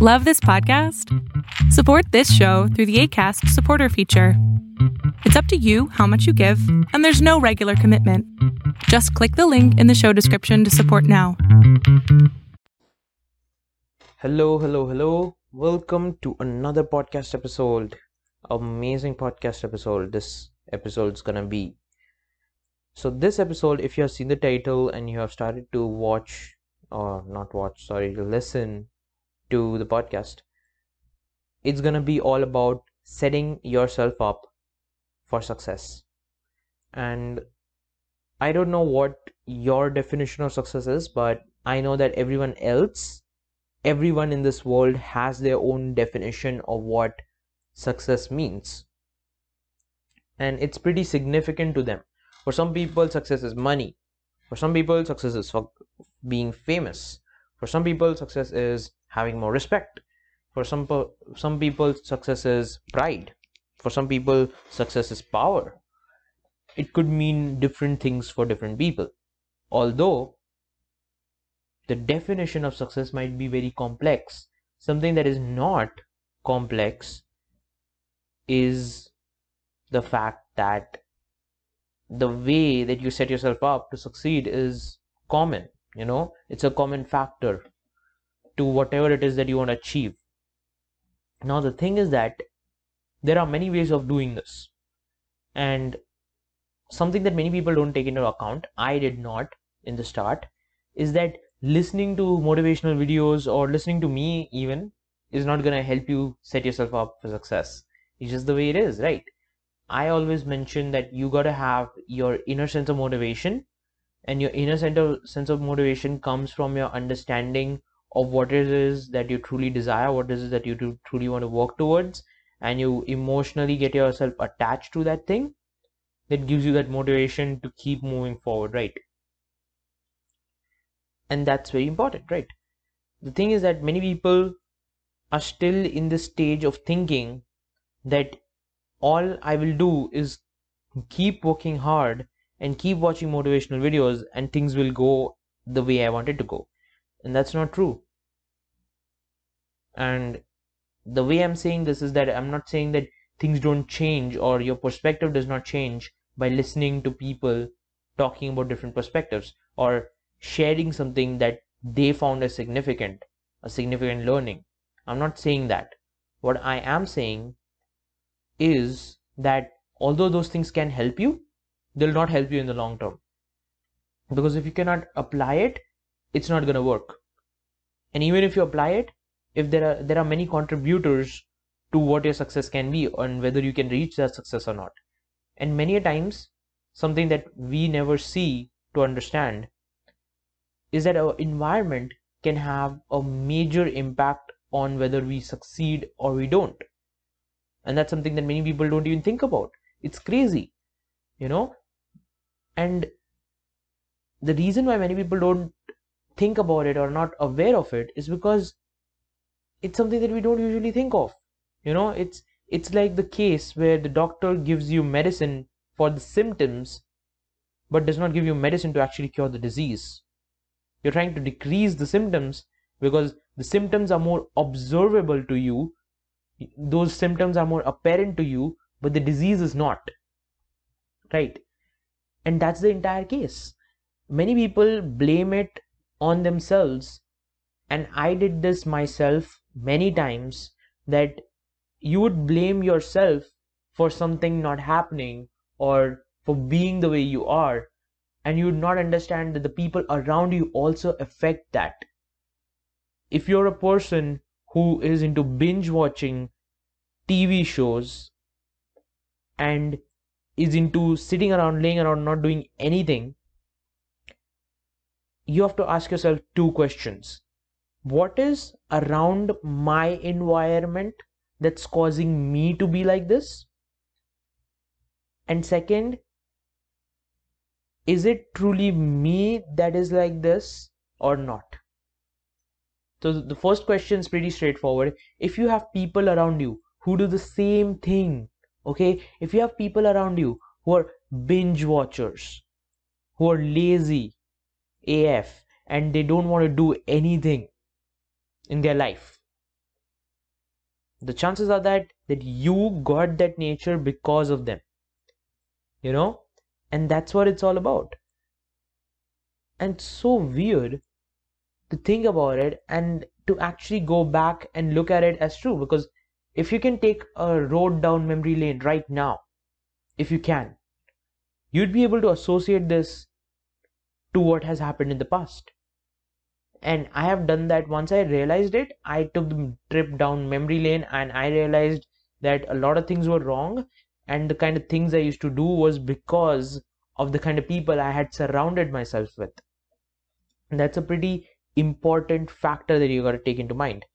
Love this podcast? Support this show through the ACAST supporter feature. It's up to you how much you give, and there's no regular commitment. Just click the link in the show description to support now. Hello, hello, hello. Welcome to another podcast episode. Amazing podcast episode. This episode's gonna be. So, this episode, if you have seen the title and you have started to watch, or not watch, sorry, listen to the podcast, it's gonna be all about setting yourself up for success. And I don't know what your definition of success is, but I know that everyone else, everyone in this world has their own definition of what success means. And it's pretty significant to them. For some people, success is money. For some people, success is being famous. For some people, success is having more respect. For some some people, success is pride. For some people, success is power. It could mean different things for different people. Although the definition of success might be very complex. Something that is not complex is the fact that the way that you set yourself up to succeed is common. You know, it's a common factor to whatever it is that you want to achieve. Now, the thing is that there are many ways of doing this, and something that many people don't take into account, I did not in the start, is that listening to motivational videos or listening to me even is not going to help you set yourself up for success. It's just the way it is, right? I always mention that you got to have your inner sense of motivation, and your inner sense of motivation comes from your understanding of what it is that you truly desire, what it is that you truly want to work towards, and you emotionally get yourself attached to that thing. That gives you that motivation to keep moving forward, right? And that's very important, right? The thing is that many people are still in the stage of thinking that all I will do is keep working hard and keep watching motivational videos and things will go the way I want it to go and that's not true. And the way i'm saying this is that i'm not saying that things don't change or your perspective does not change by listening to people talking about different perspectives or sharing something that they found as significant a significant learning. I'm not saying that. What i am saying is that although those things can help you they'll not help you in the long term. Because if you cannot apply it it's not going to work and even if you apply it if there are there are many contributors to what your success can be and whether you can reach that success or not. And many times something that we never see to understand is that our environment can have a major impact on whether we succeed or we don't. And that's something that many people don't even think about. It's crazy you know? And the reason why many people don't think about it or not aware of it is because it's something that we don't usually think of. You know it's it's like the case where the doctor gives you medicine for the symptoms but does not give you medicine to actually cure the disease. You're trying to decrease the symptoms because the symptoms are more observable to you. Those symptoms are more apparent to you but the disease is not. Right? And that's the entire case. Many people blame it on themselves. And i did this myself many times that you would blame yourself for something not happening or for being the way you are. And you would not understand that the people around you also affect that. If you're a person who is into binge watching tv shows and is into sitting around laying around not doing anything you have to ask yourself two questions. What is around my environment that's causing me to be like this? And second, is it truly me that is like this or not? So the first question is pretty straightforward. If you have people around you who do the same thing, okay, if you have people around you who are binge watchers, who are lazy, AF and they don't want to do anything in their life. the chances are that that you got that nature because of them you know? And that's what it's all about. And so weird to think about it and to actually go back and look at it as true. Because if you can take a road down memory lane right now if you can you'd be able to associate this to what has happened in the past. And i have done that. Once i realized it i took the trip down memory lane and i realized that a lot of things were wrong. And the kind of things i used to do was because of the kind of people i had surrounded myself with. And that's a pretty important factor that you got to take into mind.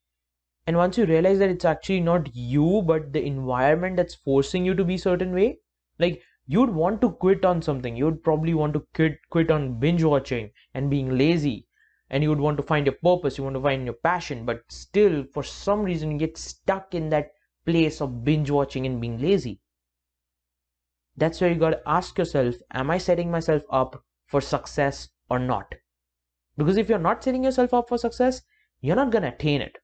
And once you realize that it's actually not you but the environment that's forcing you to be certain way like you'd want to quit on something. You'd probably want to quit quit on binge watching and being lazy. And you would want to find your purpose. You want to find your passion. But still for some reason you get stuck in that place of binge watching and being lazy. That's where you got to ask yourself am i setting myself up for success or not? Because if you're not setting yourself up for success you're not going to attain it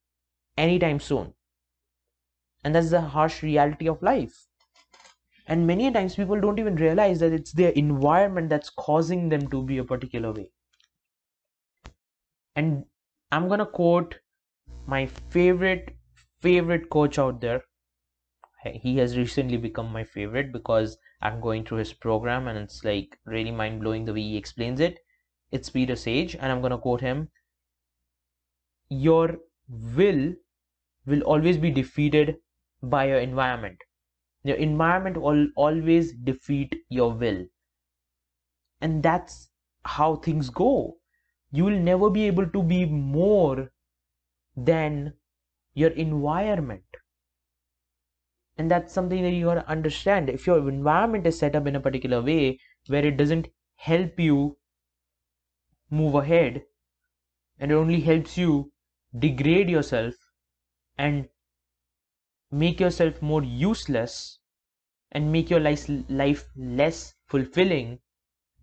anytime soon. And that's the harsh reality of life and many times people don't even realize that it's their environment that's causing them to be a particular way. And i'm gonna quote my favorite favorite coach out there. He has recently become my favorite because i'm going through his program and it's like really mind-blowing the way he explains it. It's peter sage and i'm gonna quote him. Your will will always be defeated by your environment your environment will always defeat your will. And that's how things go. You will never be able to be more than your environment. And that's something that you got to understand. If your environment is set up in a particular way where it doesn't help you move ahead and it only helps you degrade yourself and make yourself more useless and make your life, life less fulfilling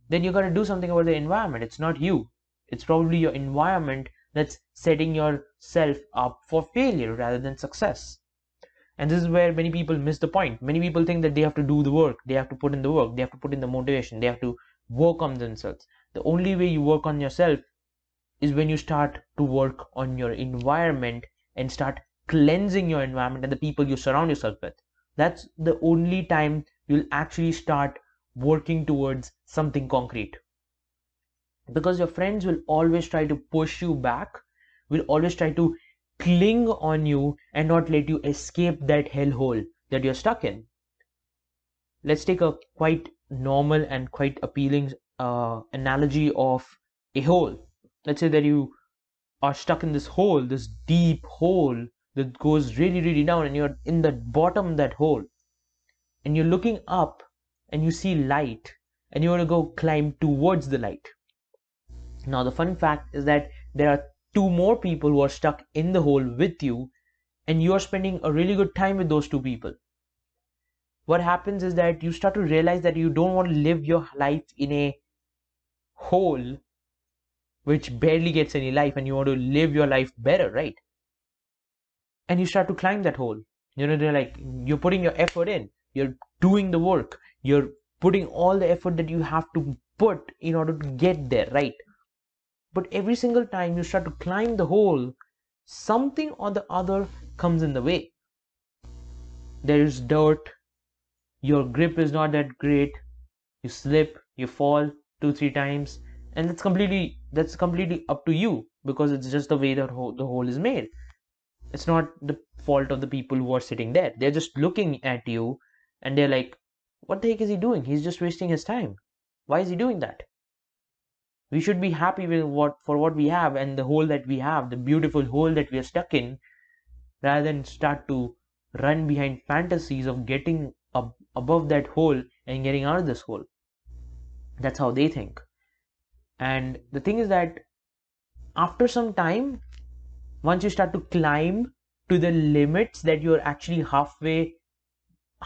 then you got to do something about the environment it's not you it's probably your environment that's setting yourself up for failure rather than success. And this is where many people miss the point. Many people think that they have to do the work, they have to put in the work, they have to put in the motivation, they have to work on themselves. The only way you work on yourself is when you start to work on your environment and start cleansing your environment and the people you surround yourself with. That's the only time you'll actually start working towards something concrete. Because your friends will always try to push you back will always try to cling on you and not let you escape that hellhole that you're stuck in. Let's take a quite normal and quite appealing uh, analogy of a hole. Let's say that you are stuck in this hole this deep hole that goes really really down and you're in the bottom of that hole and you're looking up and you see light and you want to go climb towards the light now, the fun fact is that there are two more people who are stuck in the hole with you, and you are spending a really good time with those two people. What happens is that you start to realize that you don't want to live your life in a hole which barely gets any life, and you want to live your life better, right? And you start to climb that hole. You know, they're like, you're putting your effort in, you're doing the work, you're putting all the effort that you have to put in order to get there, right? But every single time you start to climb the hole, something or the other comes in the way. There is dirt, your grip is not that great, you slip, you fall two, three times, and it's completely that's completely up to you because it's just the way that the hole is made. It's not the fault of the people who are sitting there. They're just looking at you and they're like, what the heck is he doing? He's just wasting his time. Why is he doing that? we should be happy with what for what we have and the hole that we have the beautiful hole that we are stuck in rather than start to run behind fantasies of getting up above that hole and getting out of this hole that's how they think and the thing is that after some time once you start to climb to the limits that you're actually halfway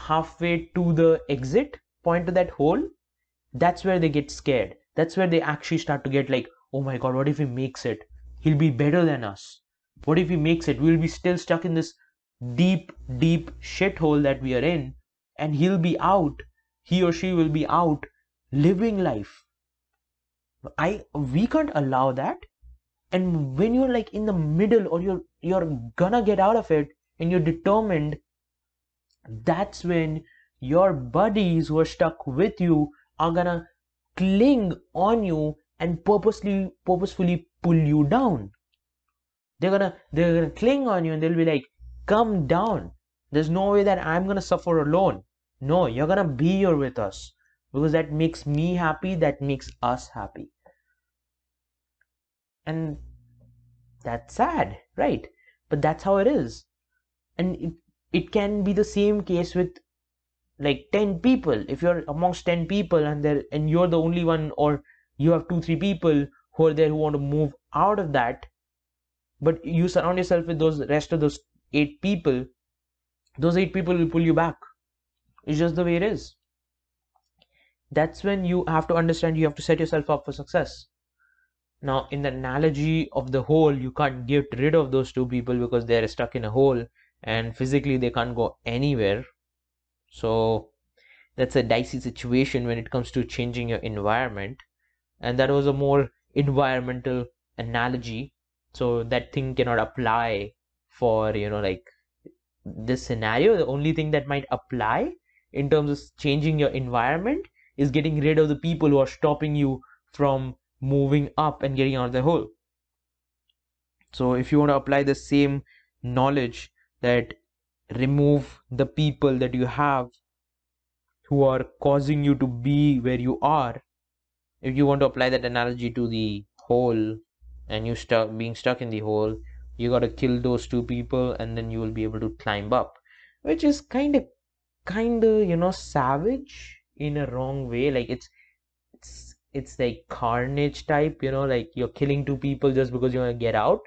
halfway to the exit point of that hole that's where they get scared. That's where they actually start to get like oh my god what if he makes it? He'll be better than us. What if he makes it? We'll be still stuck in this deep, deep shithole that we are in, and he'll be out, he or she will be out living life. I we can't allow that. And when you're like in the middle or you're you're gonna get out of it and you're determined, that's when your buddies who are stuck with you are gonna cling on you and purposely purposefully pull you down. They're gonna they're gonna cling on you and they'll be like come down. There's no way that i'm gonna suffer alone. No you're gonna be here with us because that makes me happy that makes us happy and that's sad right? But that's how it is. And it, it can be the same case with like 10 people. If you're amongst 10 people and there and you're the only one or you have two three people who are there who want to move out of that but you surround yourself with those rest of those eight people those eight people will pull you back. It's just the way it is. That's when you have to understand you have to set yourself up for success now in the analogy of the hole you can't get rid of those two people because they're stuck in a hole and physically they can't go anywhere. So that's a dicey situation when it comes to changing your environment. And that was a more environmental analogy. So that thing cannot apply for you know like this scenario. The only thing that might apply in terms of changing your environment is getting rid of the people who are stopping you from moving up and getting out of the hole. So if you want to apply the same knowledge that remove the people that you have who are causing you to be where you are if you want to apply that analogy to the hole and you stuck being stuck in the hole you got to kill those two people and then you will be able to climb up which is kind of kind of you know savage in a wrong way. Like it's it's like carnage type you know like you're killing two people just because you want to get out.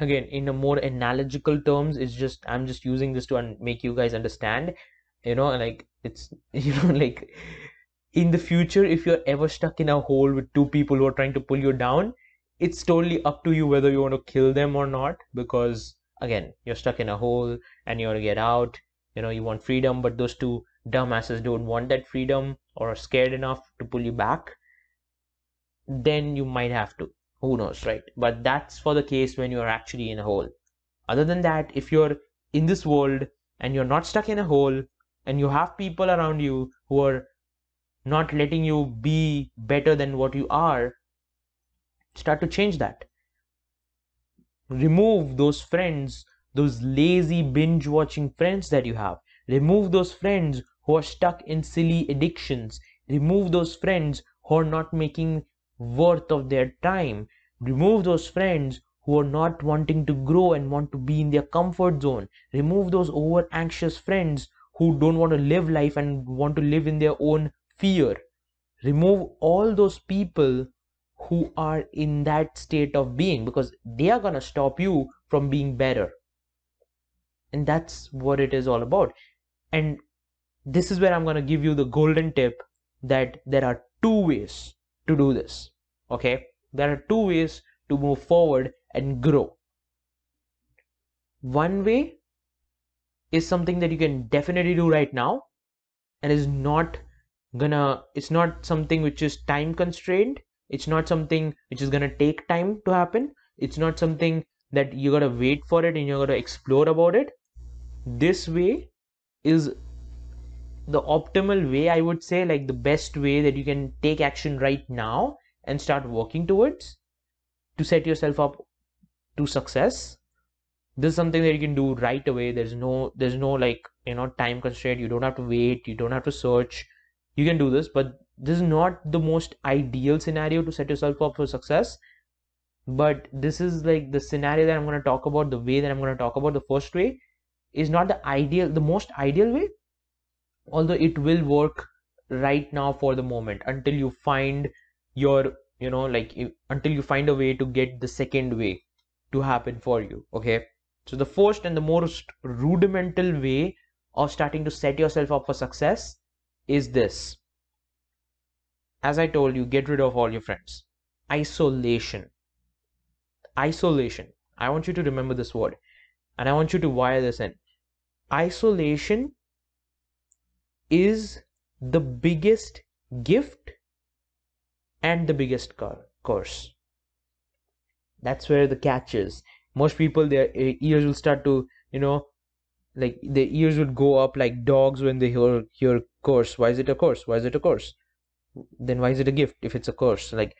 Again in a more analogical terms it's just i'm just using this to un- make you guys understand you know like it's you know like in the future if you're ever stuck in a hole with two people who are trying to pull you down it's totally up to you whether you want to kill them or not because again you're stuck in a hole and you want to get out you know you want freedom but those two dumbasses don't want that freedom or are scared enough to pull you back then you might have to. Who knows right? But that's for the case when you're actually in a hole. Other than that if you're in this world and you're not stuck in a hole and you have people around you who are not letting you be better than what you are start to change that. Remove those friends those lazy binge watching friends that you have. Remove those friends who are stuck in silly addictions remove those friends who are not making worth of their time. Remove those friends who are not wanting to grow and want to be in their comfort zone. Remove those over anxious friends who don't want to live life and want to live in their own fear. Remove all those people who are in that state of being because they are going to stop you from being better. And that's what it is all about. And this is where I'm going to give you the golden tip that there are two ways to do this okay? There are two ways to move forward and grow. One way is something that you can definitely do right now and is not gonna it's not something which is time constrained. It's not something which is gonna take time to happen. It's not something that you gotta wait for it and you gotta explore about it. This way is the optimal way i would say like the best way that you can take action right now and start working towards to set yourself up to success. This is something that you can do right away. There's no there's no like you know time constraint. You don't have to wait. You don't have to search. You can do this but this is not the most ideal scenario to set yourself up for success. But this is like the scenario that i'm going to talk about the way that i'm going to talk about the first way is not the ideal the most ideal way although it will work right now for the moment until you find your you know like until you find a way to get the second way to happen for you okay? So the first and the most rudimental way of starting to set yourself up for success is this. As i told you get rid of all your friends. Isolation. Isolation. I want you to remember this word and I want you to wire this in. Isolation is the biggest gift and the biggest curse. That's where the catch is. Most people, their eh, ears will start to, you know, like their ears would go up like dogs when they hear hear curse. Why is it a curse? Why is it a curse? Then why is it a gift if it's a curse? Like,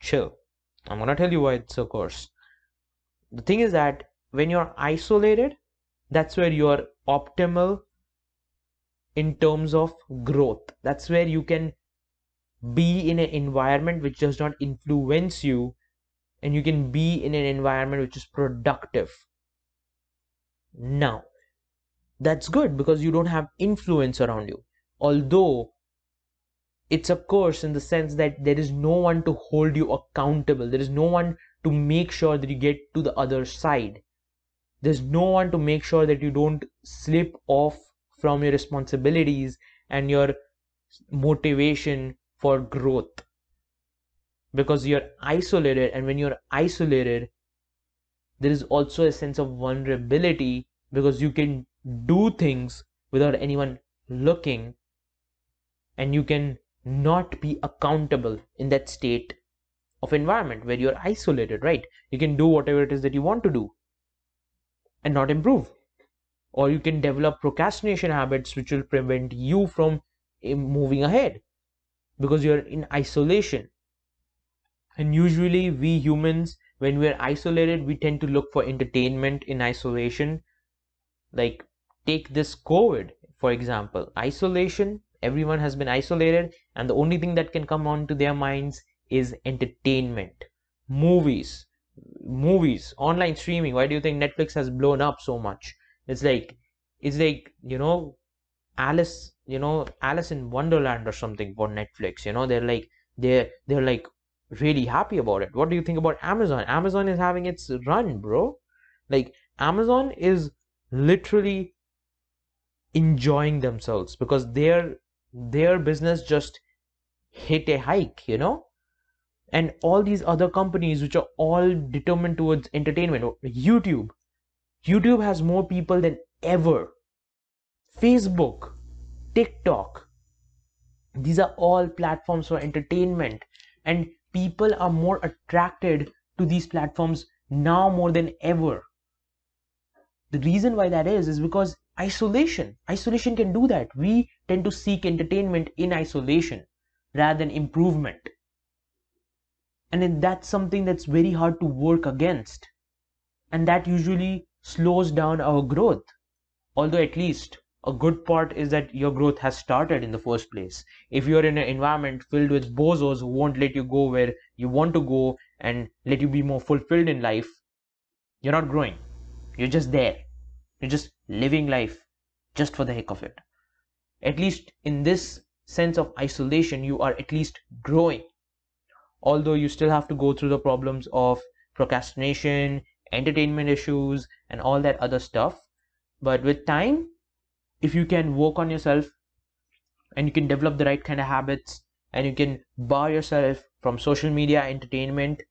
chill. I'm gonna tell you why it's a curse. The thing is that when you're isolated, that's where you're optimal in terms of growth. That's where you can be in an environment which does not influence you and you can be in an environment which is productive. Now, that's good because you don't have influence around you. Although it's a curse in the sense that there is no one to hold you accountable, there is no one to make sure that you get to the other side. There's no one to make sure that you don't slip off from your responsibilities and your motivation for growth. Because you're isolated and when you're isolated there is also a sense of vulnerability because you can do things without anyone looking and you can not be accountable in that state of environment where you're isolated right? You can do whatever it is that you want to do and not improve or you can develop procrastination habits which will prevent you from eh, moving ahead because you're in isolation. And usually we humans when we're isolated we tend to look for entertainment in isolation. Like take this covid for example. Isolation everyone has been isolated and the only thing that can come onto their minds is entertainment. Movies movies online streaming. Why do you think netflix has blown up so much it's like it's like you know alice you know alice in wonderland or something for netflix you know they're like they're they're like really happy about it. What do you think about amazon? Amazon is having its run bro. Like amazon is literally enjoying themselves because their their business just hit a hike you know? And all these other companies which are all determined towards entertainment youtube youtube has more people than ever. Facebook tiktok these are all platforms for entertainment. And people are more attracted to these platforms now more than ever. The reason why that is is because isolation isolation can do that. We tend to seek entertainment in isolation rather than improvement. And that's something that's very hard to work against. And that usually slows down our growth. Although at least a good part is that your growth has started in the first place. If you're in an environment filled with bozos who won't let you go where you want to go and let you be more fulfilled in life you're not growing. You're just there. You're just living life just for the heck of it. At least in this sense of isolation you are at least growing. Although you still have to go through the problems of procrastination entertainment issues and all that other stuff. But with time if you can work on yourself and you can develop the right kind of habits and you can bar yourself from social media entertainment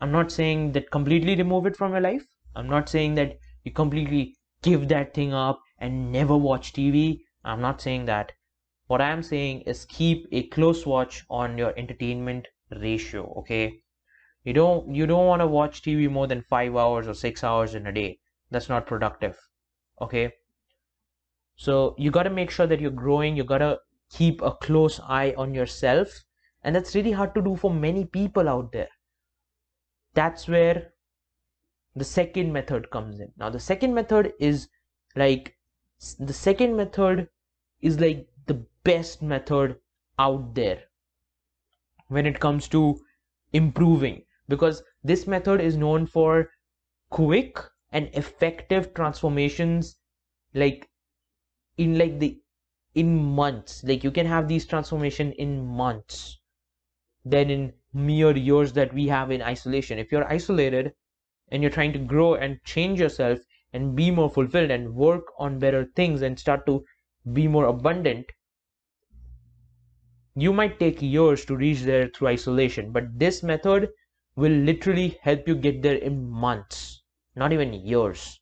i'm not saying that completely remove it from your life. I'm not saying that you completely give that thing up and never watch tv i'm not saying that. What i am saying is keep a close watch on your entertainment ratio okay you don't you don't want to watch tv more than 5 hours or 6 hours in a day. That's not productive okay? So you got to make sure that you're growing you got to keep a close eye on yourself and that's really hard to do for many people out there. That's where the second method comes in. Now the second method is like the second method is like the best method out there when it comes to improving because this method is known for quick and effective transformations like in like the in months. Like you can have these transformation in months than in mere years that we have in isolation. If you're isolated and you're trying to grow and change yourself and be more fulfilled and work on better things and start to be more abundant you might take years to reach there through isolation. But this method will literally help you get there in months not even years.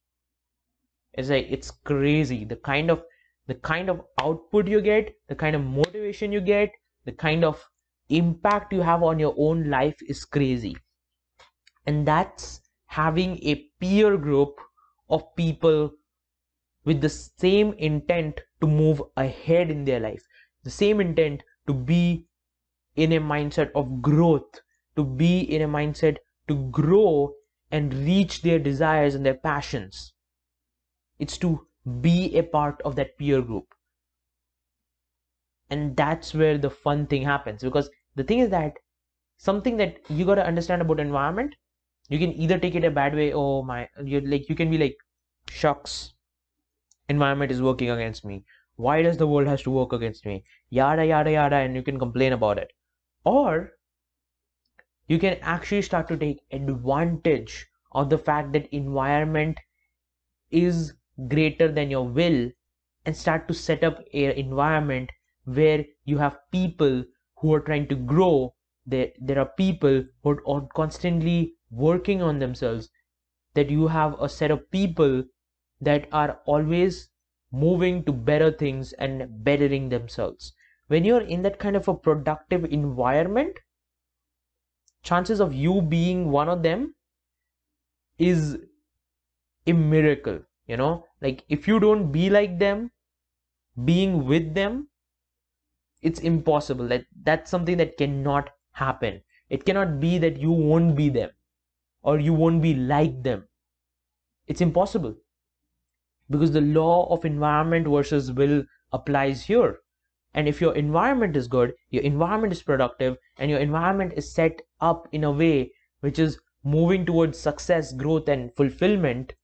It's like it's crazy. The kind of the kind of output you get the kind of motivation you get the kind of impact you have on your own life is crazy. And that's having a peer group of people with the same intent to move ahead in their life the same intent to be in a mindset of growth to be in a mindset to grow and reach their desires and their passions. It's to be a part of that peer group. And that's where the fun thing happens because the thing is that something that you got to understand about environment you can either take it a bad way oh my you're like you can be like shucks environment is working against me. Why does the world has to work against me? Yada yada yada and you can complain about it. Or you can actually start to take advantage of the fact that environment is greater than your will and start to set up an environment where you have people who are trying to grow. There there are people who are constantly working on themselves. That you have a set of people that are always moving to better things and bettering themselves. When you're in that kind of a productive environment chances of you being one of them is a miracle you know? Like if you don't be like them being with them it's impossible. That that's something that cannot happen. It cannot be that you won't be them or you won't be like them. It's impossible because the law of environment versus will applies here and if your environment is good your environment is productive and your environment is set up in a way which is moving towards success growth and fulfillment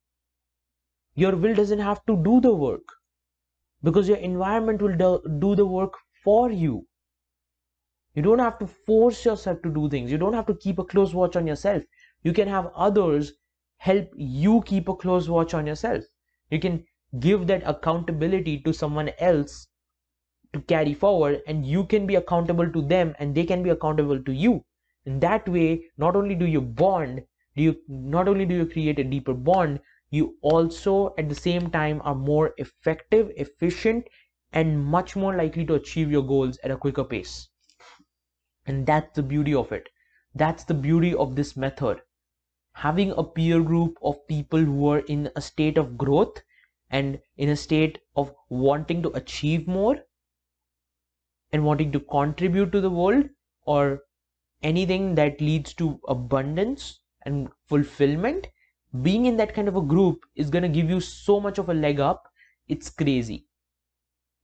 your will doesn't have to do the work. Because your environment will do, do the work for you. You don't have to force yourself to do things. You don't have to keep a close watch on yourself. You can have others help you keep a close watch on yourself. You can give that accountability to someone else to carry forward and you can be accountable to them and they can be accountable to you. In that way not only do you bond do you not only do you create a deeper bond you also at the same time are more effective efficient and much more likely to achieve your goals at a quicker pace. And that's the beauty of it. That's the beauty of this method. Having a peer group of people who are in a state of growth and in a state of wanting to achieve more and wanting to contribute to the world or anything that leads to abundance and fulfillment being in that kind of a group is going to give you so much of a leg up. It's crazy.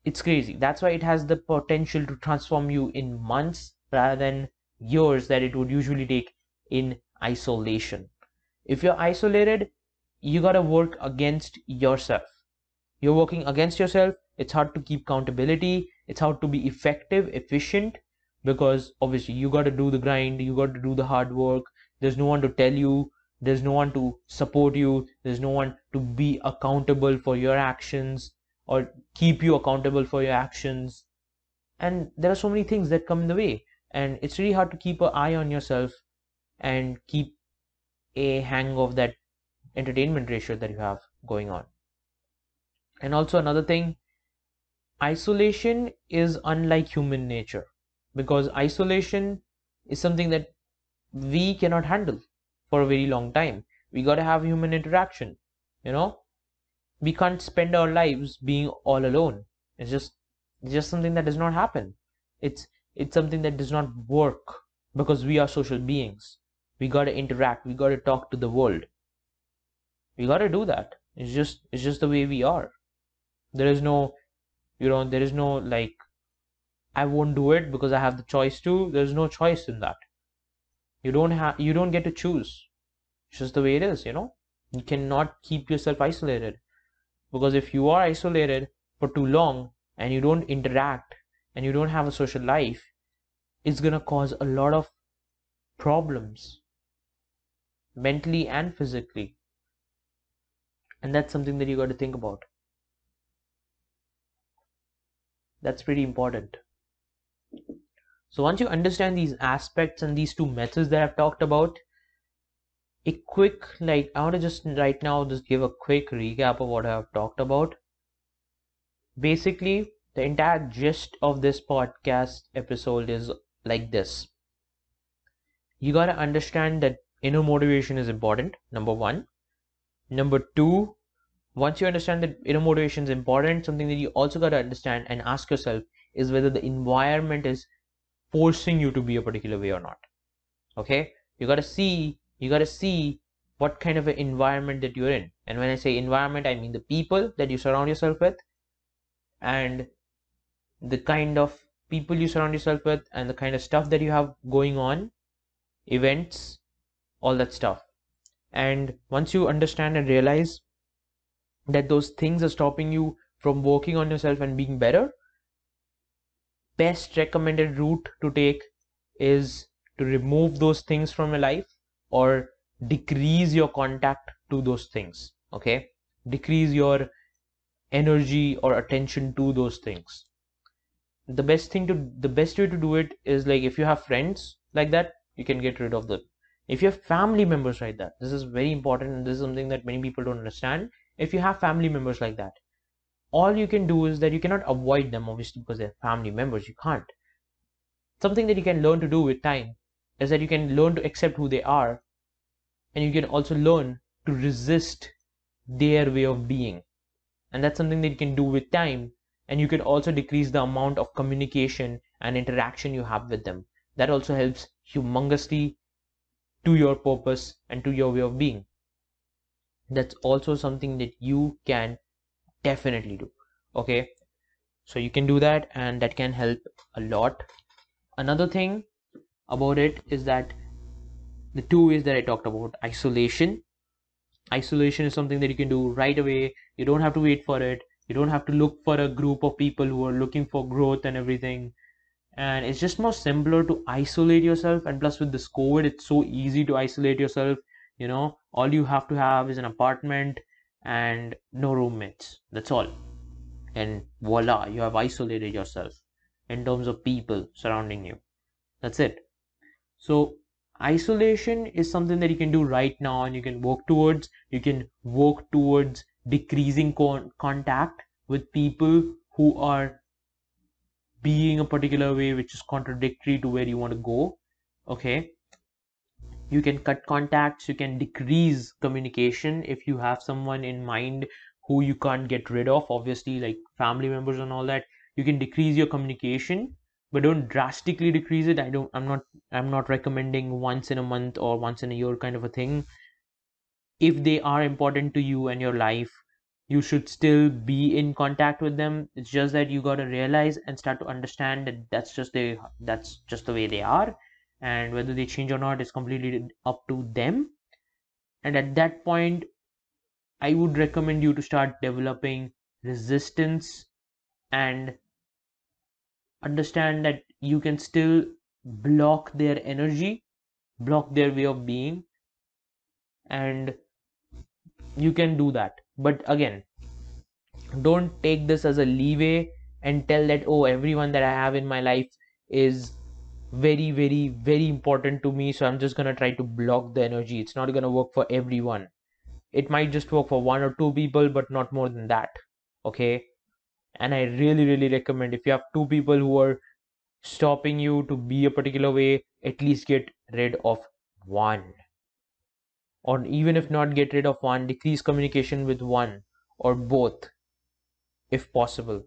It's crazy. That's why it has the potential to transform you in months rather than years that it would usually take in isolation. If you're isolated you got to work against yourself. You're working against yourself. It's hard to keep accountability it's hard to be effective efficient because obviously you got to do the grind you got to do the hard work. There's no one to tell you there's no one to support you there's no one to be accountable for your actions or keep you accountable for your actions. And there are so many things that come in the way and it's really hard to keep an eye on yourself and keep a hang of that entertainment ratio that you have going on. And also another thing isolation is unlike human nature because isolation is something that we cannot handle for a very long time. We got to have human interaction you know? We can't spend our lives being all alone. It's just it's just something that does not happen. It's it's something that does not work because we are social beings. We got to interact. We got to talk to the world. We got to do that. It's just it's just the way we are. There is no you know there is no like i won't do it because i have the choice to. There's no choice in that. You don't have you don't get to choose. It's just the way it is you know? You cannot keep yourself isolated. Because if you are isolated for too long and you don't interact and you don't have a social life it's going to cause a lot of problems mentally and physically. And that's something that you got to think about that's pretty important. So once you understand these aspects and these two methods that I've talked about a quick like i want to just right now just give a quick recap of what i've talked about. Basically the entire gist of this podcast episode is like this. You got to understand that inner motivation is important number one. Number two once you understand that inner motivation is important something that you also got to understand and ask yourself is whether the environment is forcing you to be a particular way or not. Okay? You got to see you got to see what kind of an environment that you're in. And when i say environment i mean the people that you surround yourself with and the kind of people you surround yourself with and the kind of stuff that you have going on events all that stuff. And once you understand and realize that those things are stopping you from working on yourself and being better best recommended route to take is to remove those things from your life or decrease your contact to those things okay? Decrease your energy or attention to those things. The best thing to the best way to do it is like if you have friends like that you can get rid of them. If you have family members like that this is very important and this is something that many people don't understand if you have family members like that all you can do is that you cannot avoid them obviously because they're family members you can't. Something that you can learn to do with time is that you can learn to accept who they are and you can also learn to resist their way of being. And that's something that you can do with time and you can also decrease the amount of communication and interaction you have with them. That also helps humongously to your purpose and to your way of being that's also something that you can definitely do okay? So you can do that and that can help a lot. Another thing about it is that the two ways that i talked about isolation. Isolation is something that you can do right away. You don't have to wait for it. You don't have to look for a group of people who are looking for growth and everything. And it's just more simpler to isolate yourself and plus with this covid it's so easy to isolate yourself you know all you have to have is an apartment and no roommates. That's all. And voila you have isolated yourself in terms of people surrounding you. That's it. So isolation is something that you can do right now and you can work towards. You can work towards decreasing con- contact with people who are being a particular way which is contradictory to where you want to go. Okay you can cut contacts you can decrease communication if you have someone in mind who you can't get rid of obviously like family members and all that. You can decrease your communication but don't drastically decrease it. I don't i'm not i'm not recommending once in a month or once in a year kind of a thing. If they are important to you and your life you should still be in contact with them. It's just that you got to realize and start to understand that that's just the that's just the way they are and whether they change or not is completely up to them. And at that point i would recommend you to start developing resistance and understand that you can still block their energy block their way of being and you can do that. But again don't take this as a leeway and tell that oh everyone that i have in my life is very very very important to me so i'm just going to try to block the energy. It's not going to work for everyone. It might just work for one or two people but not more than that okay? And i really really recommend if you have two people who are stopping you to be a particular way at least get rid of one. Or even if not get rid of one decrease communication with one or both if possible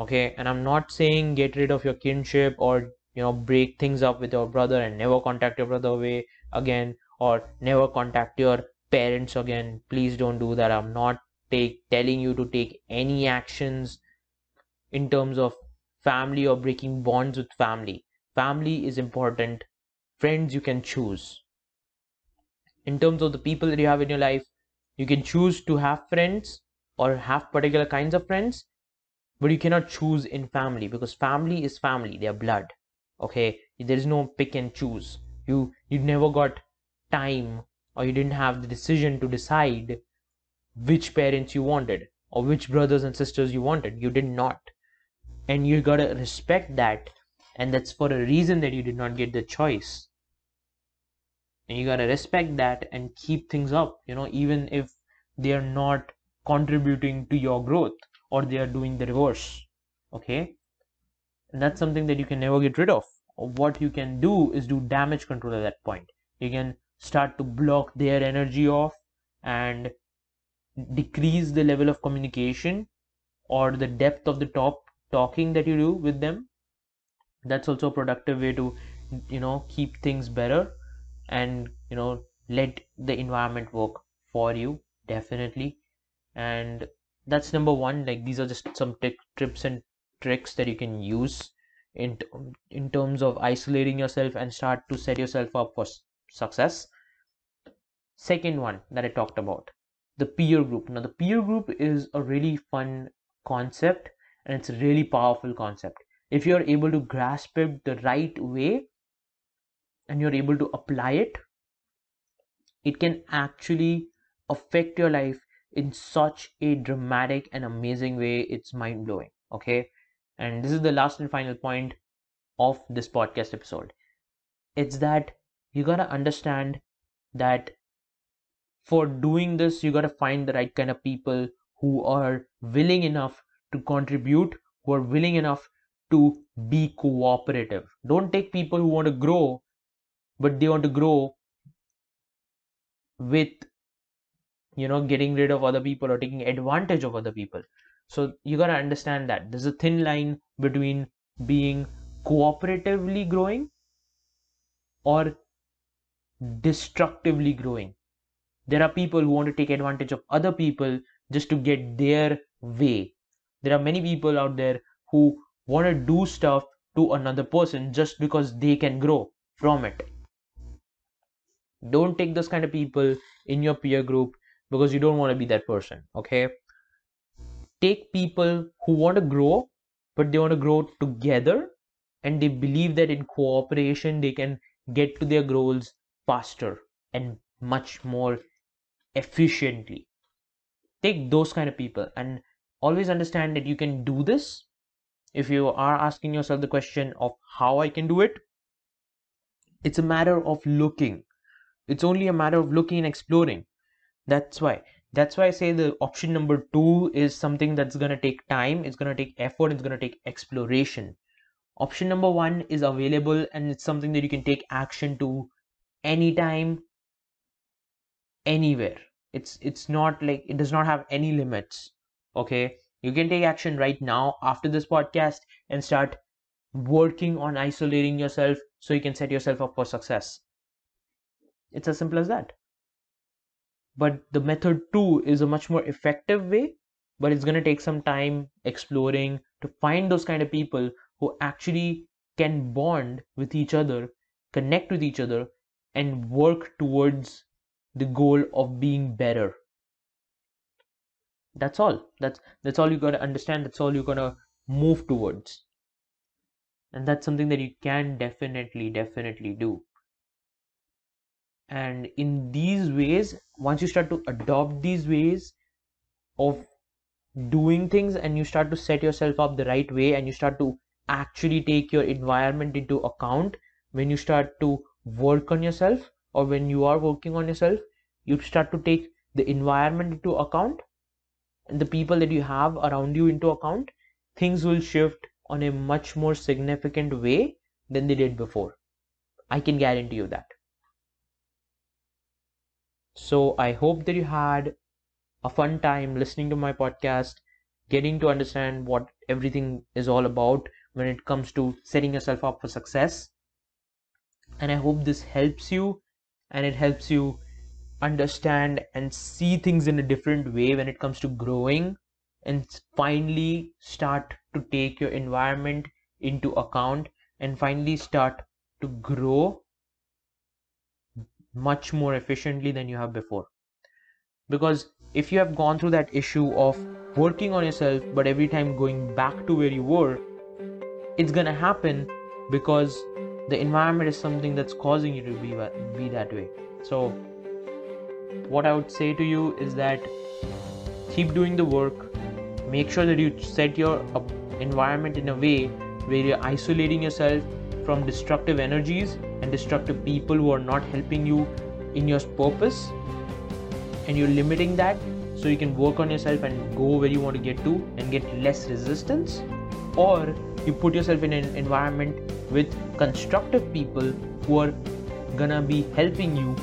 okay? And i'm not saying get rid of your kinship or you know break things up with your brother and never contact your brother away again or never contact your parents again. Please don't do that. I'm not take telling you to take any actions in terms of family or breaking bonds with family. Family is important. Friends you can choose. In terms of the people that you have in your life you can choose to have friends or have particular kinds of friends but you cannot choose in family because family is family. They are blood okay there is no pick and choose you you never got time or you didn't have the decision to decide which parents you wanted or which brothers and sisters you wanted. You did not. And you gotta respect that. And that's for a reason that you did not get the choice. and you got to respect that and keep things up you know even if they are not contributing to your growth or they are doing the reverse okay and that's something that you can never get rid of. What you can do is do damage control at that point. You can start to block their energy off and decrease the level of communication or the depth of the top talking that you do with them. That's also a productive way to you know keep things better and you know let the environment work for you definitely. And that's number one. Like these are just some tips and tricks that you can use in in terms of isolating yourself and start to set yourself up for success. Second one that i talked about the peer group. Now the peer group is a really fun concept and it's a really powerful concept. If you're able to grasp it the right way and you're able to apply it it can actually affect your life in such a dramatic and amazing way. It's mind blowing okay and this is the last and final point of this podcast episode. It's that you got to understand that for doing this you got to find the right kind of people who are willing enough to contribute who are willing enough to be cooperative. Don't take people who want to grow but they want to grow with you know getting rid of other people or taking advantage of other people so you got to understand that. There's a thin line between being cooperatively growing or destructively growing. There are people who want to take advantage of other people just to get their way. There are many people out there who want to do stuff to another person just because they can grow from it. Don't take those kind of people in your peer group because you don't want to be that person okay take people who want to grow but they want to grow together and they believe that in cooperation they can get to their goals faster and much more efficiently. Take those kind of people and always understand that you can do this. If you are asking yourself the question of how i can do it it's a matter of looking. It's only a matter of looking and exploring. That's why that's why i say the option number two is something that's going to take time it's going to take effort it's going to take exploration. Option number one is available and it's something that you can take action to anytime anywhere. It's it's not like it does not have any limits okay? You can take action right now after this podcast and start working on isolating yourself so you can set yourself up for success. It's as simple as that. But the method two is a much more effective way, but it's going to take some time exploring to find those kind of people who actually can bond with each other, connect with each other, and work towards the goal of being better. That's all. That's that's all you gotta understand. That's all you're gonna move towards. And that's something that you can definitely, definitely do and in these ways once you start to adopt these ways of doing things and you start to set yourself up the right way and you start to actually take your environment into account when you start to work on yourself or when you are working on yourself you start to take the environment into account and the people that you have around you into account things will shift on a much more significant way than they did before. I can guarantee you that so I hope that you had a fun time listening to my podcast, getting to understand what everything is all about when it comes to setting yourself up for success. And I hope this helps you and it helps you understand and see things in a different way when it comes to growing and finally start to take your environment into account and finally start to grow much more efficiently than you have before. Because if you have gone through that issue of working on yourself but every time going back to where you were it's gonna happen because the environment is something that's causing you to be, be that way. So what i would say to you is that keep doing the work. Make sure that you set your uh, environment in a way where you're isolating yourself from destructive energies and destructive people who are not helping you in your purpose and you're limiting that so you can work on yourself and go where you want to get to and get less resistance or you put yourself in an environment with constructive people who are gonna be helping you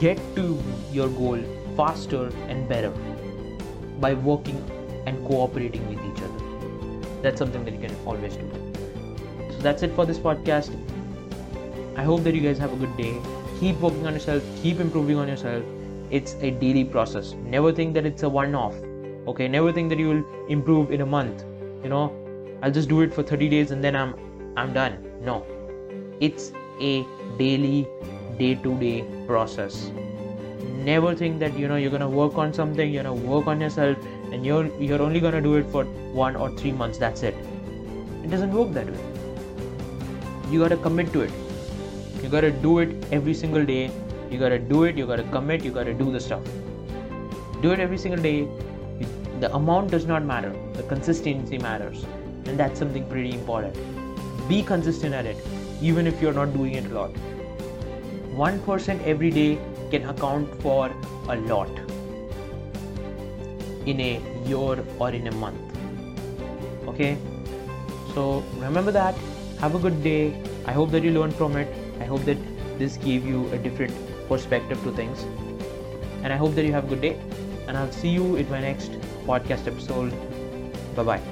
get to your goal faster and better by working and cooperating with each other. That's something that you can always do. So that's it for this podcast i hope that you guys have a good day. Keep working on yourself. Keep improving on yourself. It's a daily process. Never think that it's a one off okay? Never think that you will improve in a month you know? I'll just do it for 30 days and then i'm i'm done. No. It's a daily day to day process. Never think that you know you're going to work on something you're going to work on yourself and you're you're only going to do it for 1 or 3 months. That's it. It doesn't work that way. You got to commit to it you got to do it every single day. You gotta do it you gotta commit you gotta do the stuff. Do it every single day. The amount does not matter. The consistency matters. And that's something pretty important. Be consistent at it even if you're not doing it a lot. 1% every day can account for a lot in a year or in a month. Okay? So remember that. Have a good day. I hope that you learned from it i hope that this gave you a different perspective to things. And I hope that you have a good day. And I'll see you in my next podcast episode. Bye bye.